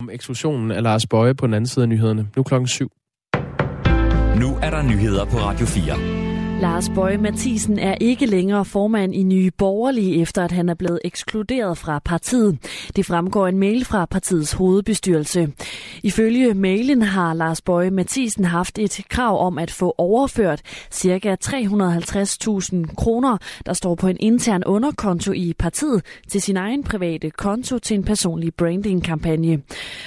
om eksklusionen af Lars Bøje på den anden side af nyhederne. Nu klokken 7. Nu er der nyheder på Radio 4. Lars Bøje Mathisen er ikke længere formand i Nye Borgerlige, efter at han er blevet ekskluderet fra partiet. Det fremgår en mail fra partiets hovedbestyrelse. Ifølge mailen har Lars Bøje Mathisen haft et krav om at få overført ca. 350.000 kroner, der står på en intern underkonto i partiet, til sin egen private konto til en personlig branding-kampagne.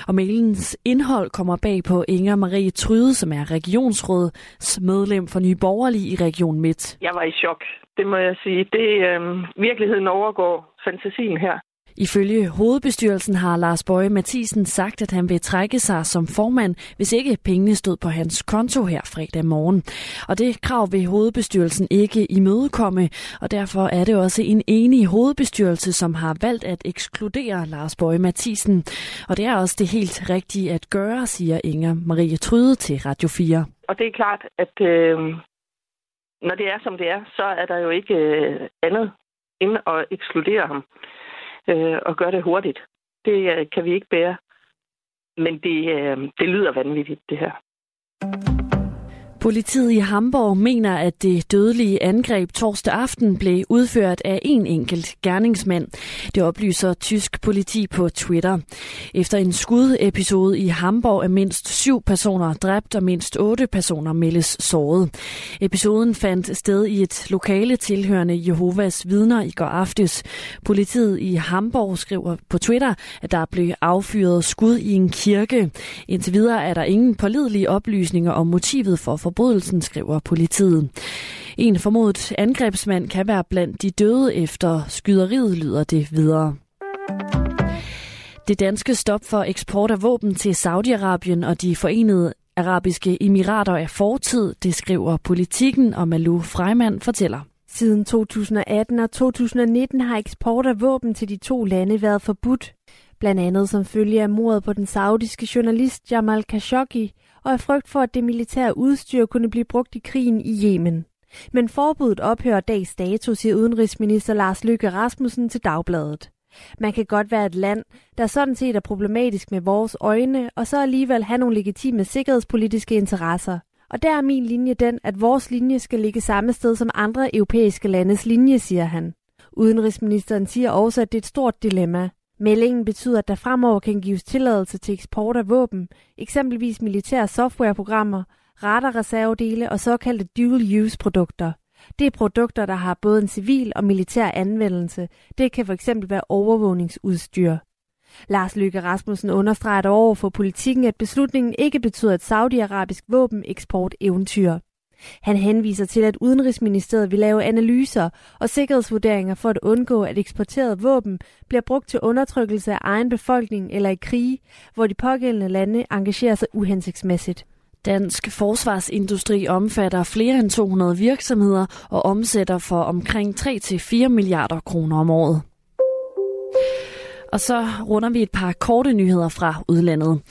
Og mailens indhold kommer bag på Inger Marie Tryde, som er regionsrådsmedlem for Nye Borgerlige i regionen Region Midt. Jeg var i chok, det må jeg sige. Det øh, virkeligheden overgår fantasien her. Ifølge hovedbestyrelsen har Lars Bøje Mathisen sagt, at han vil trække sig som formand, hvis ikke pengene stod på hans konto her fredag morgen. Og det krav vil hovedbestyrelsen ikke imødekomme, og derfor er det også en enig hovedbestyrelse, som har valgt at ekskludere Lars Bøje Mathisen. Og det er også det helt rigtige at gøre, siger Inger Marie Tryde til Radio 4. Og det er klart, at øh, når det er, som det er, så er der jo ikke øh, andet end at ekskludere ham øh, og gøre det hurtigt. Det øh, kan vi ikke bære. Men det, øh, det lyder vanvittigt, det her. Politiet i Hamburg mener, at det dødelige angreb torsdag aften blev udført af en enkelt gerningsmand. Det oplyser tysk politi på Twitter. Efter en skudepisode i Hamburg er mindst syv personer dræbt og mindst otte personer meldes såret. Episoden fandt sted i et lokale tilhørende Jehovas vidner i går aftes. Politiet i Hamburg skriver på Twitter, at der blev affyret skud i en kirke. Indtil videre er der ingen pålidelige oplysninger om motivet for forbrydelsen, skriver politiet. En formodet angrebsmand kan være blandt de døde efter skyderiet, lyder det videre. Det danske stop for eksport af våben til Saudi-Arabien og de forenede arabiske emirater er fortid, det skriver politikken, og Malou Freimann fortæller. Siden 2018 og 2019 har eksport af våben til de to lande været forbudt. Blandt andet som følge af mordet på den saudiske journalist Jamal Khashoggi, og af frygt for, at det militære udstyr kunne blive brugt i krigen i Yemen. Men forbuddet ophører dags dato, siger udenrigsminister Lars Løkke Rasmussen til Dagbladet. Man kan godt være et land, der sådan set er problematisk med vores øjne, og så alligevel have nogle legitime sikkerhedspolitiske interesser. Og der er min linje den, at vores linje skal ligge samme sted som andre europæiske landes linje, siger han. Udenrigsministeren siger også, at det er et stort dilemma. Meldingen betyder, at der fremover kan gives tilladelse til eksport af våben, eksempelvis militære softwareprogrammer, radarreservedele og såkaldte dual-use produkter. Det er produkter, der har både en civil og militær anvendelse. Det kan fx være overvågningsudstyr. Lars Løkke Rasmussen understreger over for politikken, at beslutningen ikke betyder et saudiarabisk våbeneksport eventyr. Han henviser til, at Udenrigsministeriet vil lave analyser og sikkerhedsvurderinger for at undgå, at eksporteret våben bliver brugt til undertrykkelse af egen befolkning eller i krige, hvor de pågældende lande engagerer sig uhensigtsmæssigt. Dansk forsvarsindustri omfatter flere end 200 virksomheder og omsætter for omkring 3-4 milliarder kroner om året. Og så runder vi et par korte nyheder fra udlandet.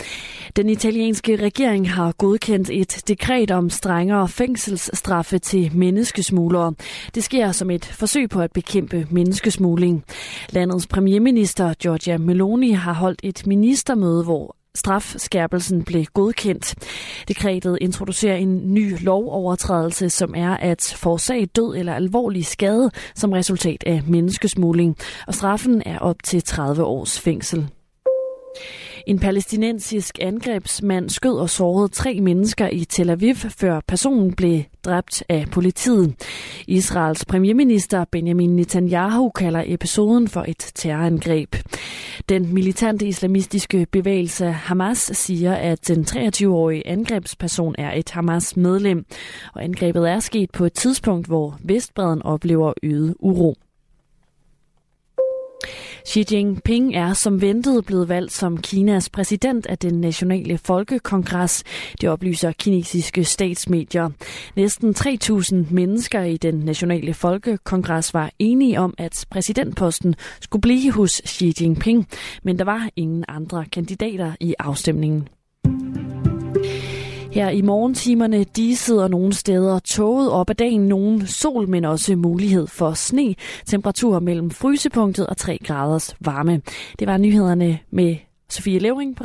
Den italienske regering har godkendt et dekret om strengere fængselsstraffe til menneskesmuglere. Det sker som et forsøg på at bekæmpe menneskesmugling. Landets premierminister Giorgia Meloni har holdt et ministermøde, hvor strafskærpelsen blev godkendt. Dekretet introducerer en ny lovovertrædelse, som er at forårsage død eller alvorlig skade som resultat af menneskesmugling, og straffen er op til 30 års fængsel. En palæstinensisk angrebsmand skød og sårede tre mennesker i Tel Aviv, før personen blev dræbt af politiet. Israels premierminister Benjamin Netanyahu kalder episoden for et terrorangreb. Den militante islamistiske bevægelse Hamas siger, at den 23-årige angrebsperson er et Hamas-medlem, og angrebet er sket på et tidspunkt, hvor Vestbreden oplever øget uro. Xi Jinping er som ventet blevet valgt som Kinas præsident af den nationale folkekongres, det oplyser kinesiske statsmedier. Næsten 3.000 mennesker i den nationale folkekongres var enige om, at præsidentposten skulle blive hos Xi Jinping, men der var ingen andre kandidater i afstemningen. Her i morgentimerne de sidder nogle steder toget op ad dagen, nogen sol, men også mulighed for sne. Temperatur mellem frysepunktet og 3 graders varme. Det var nyhederne med Sofie Levering på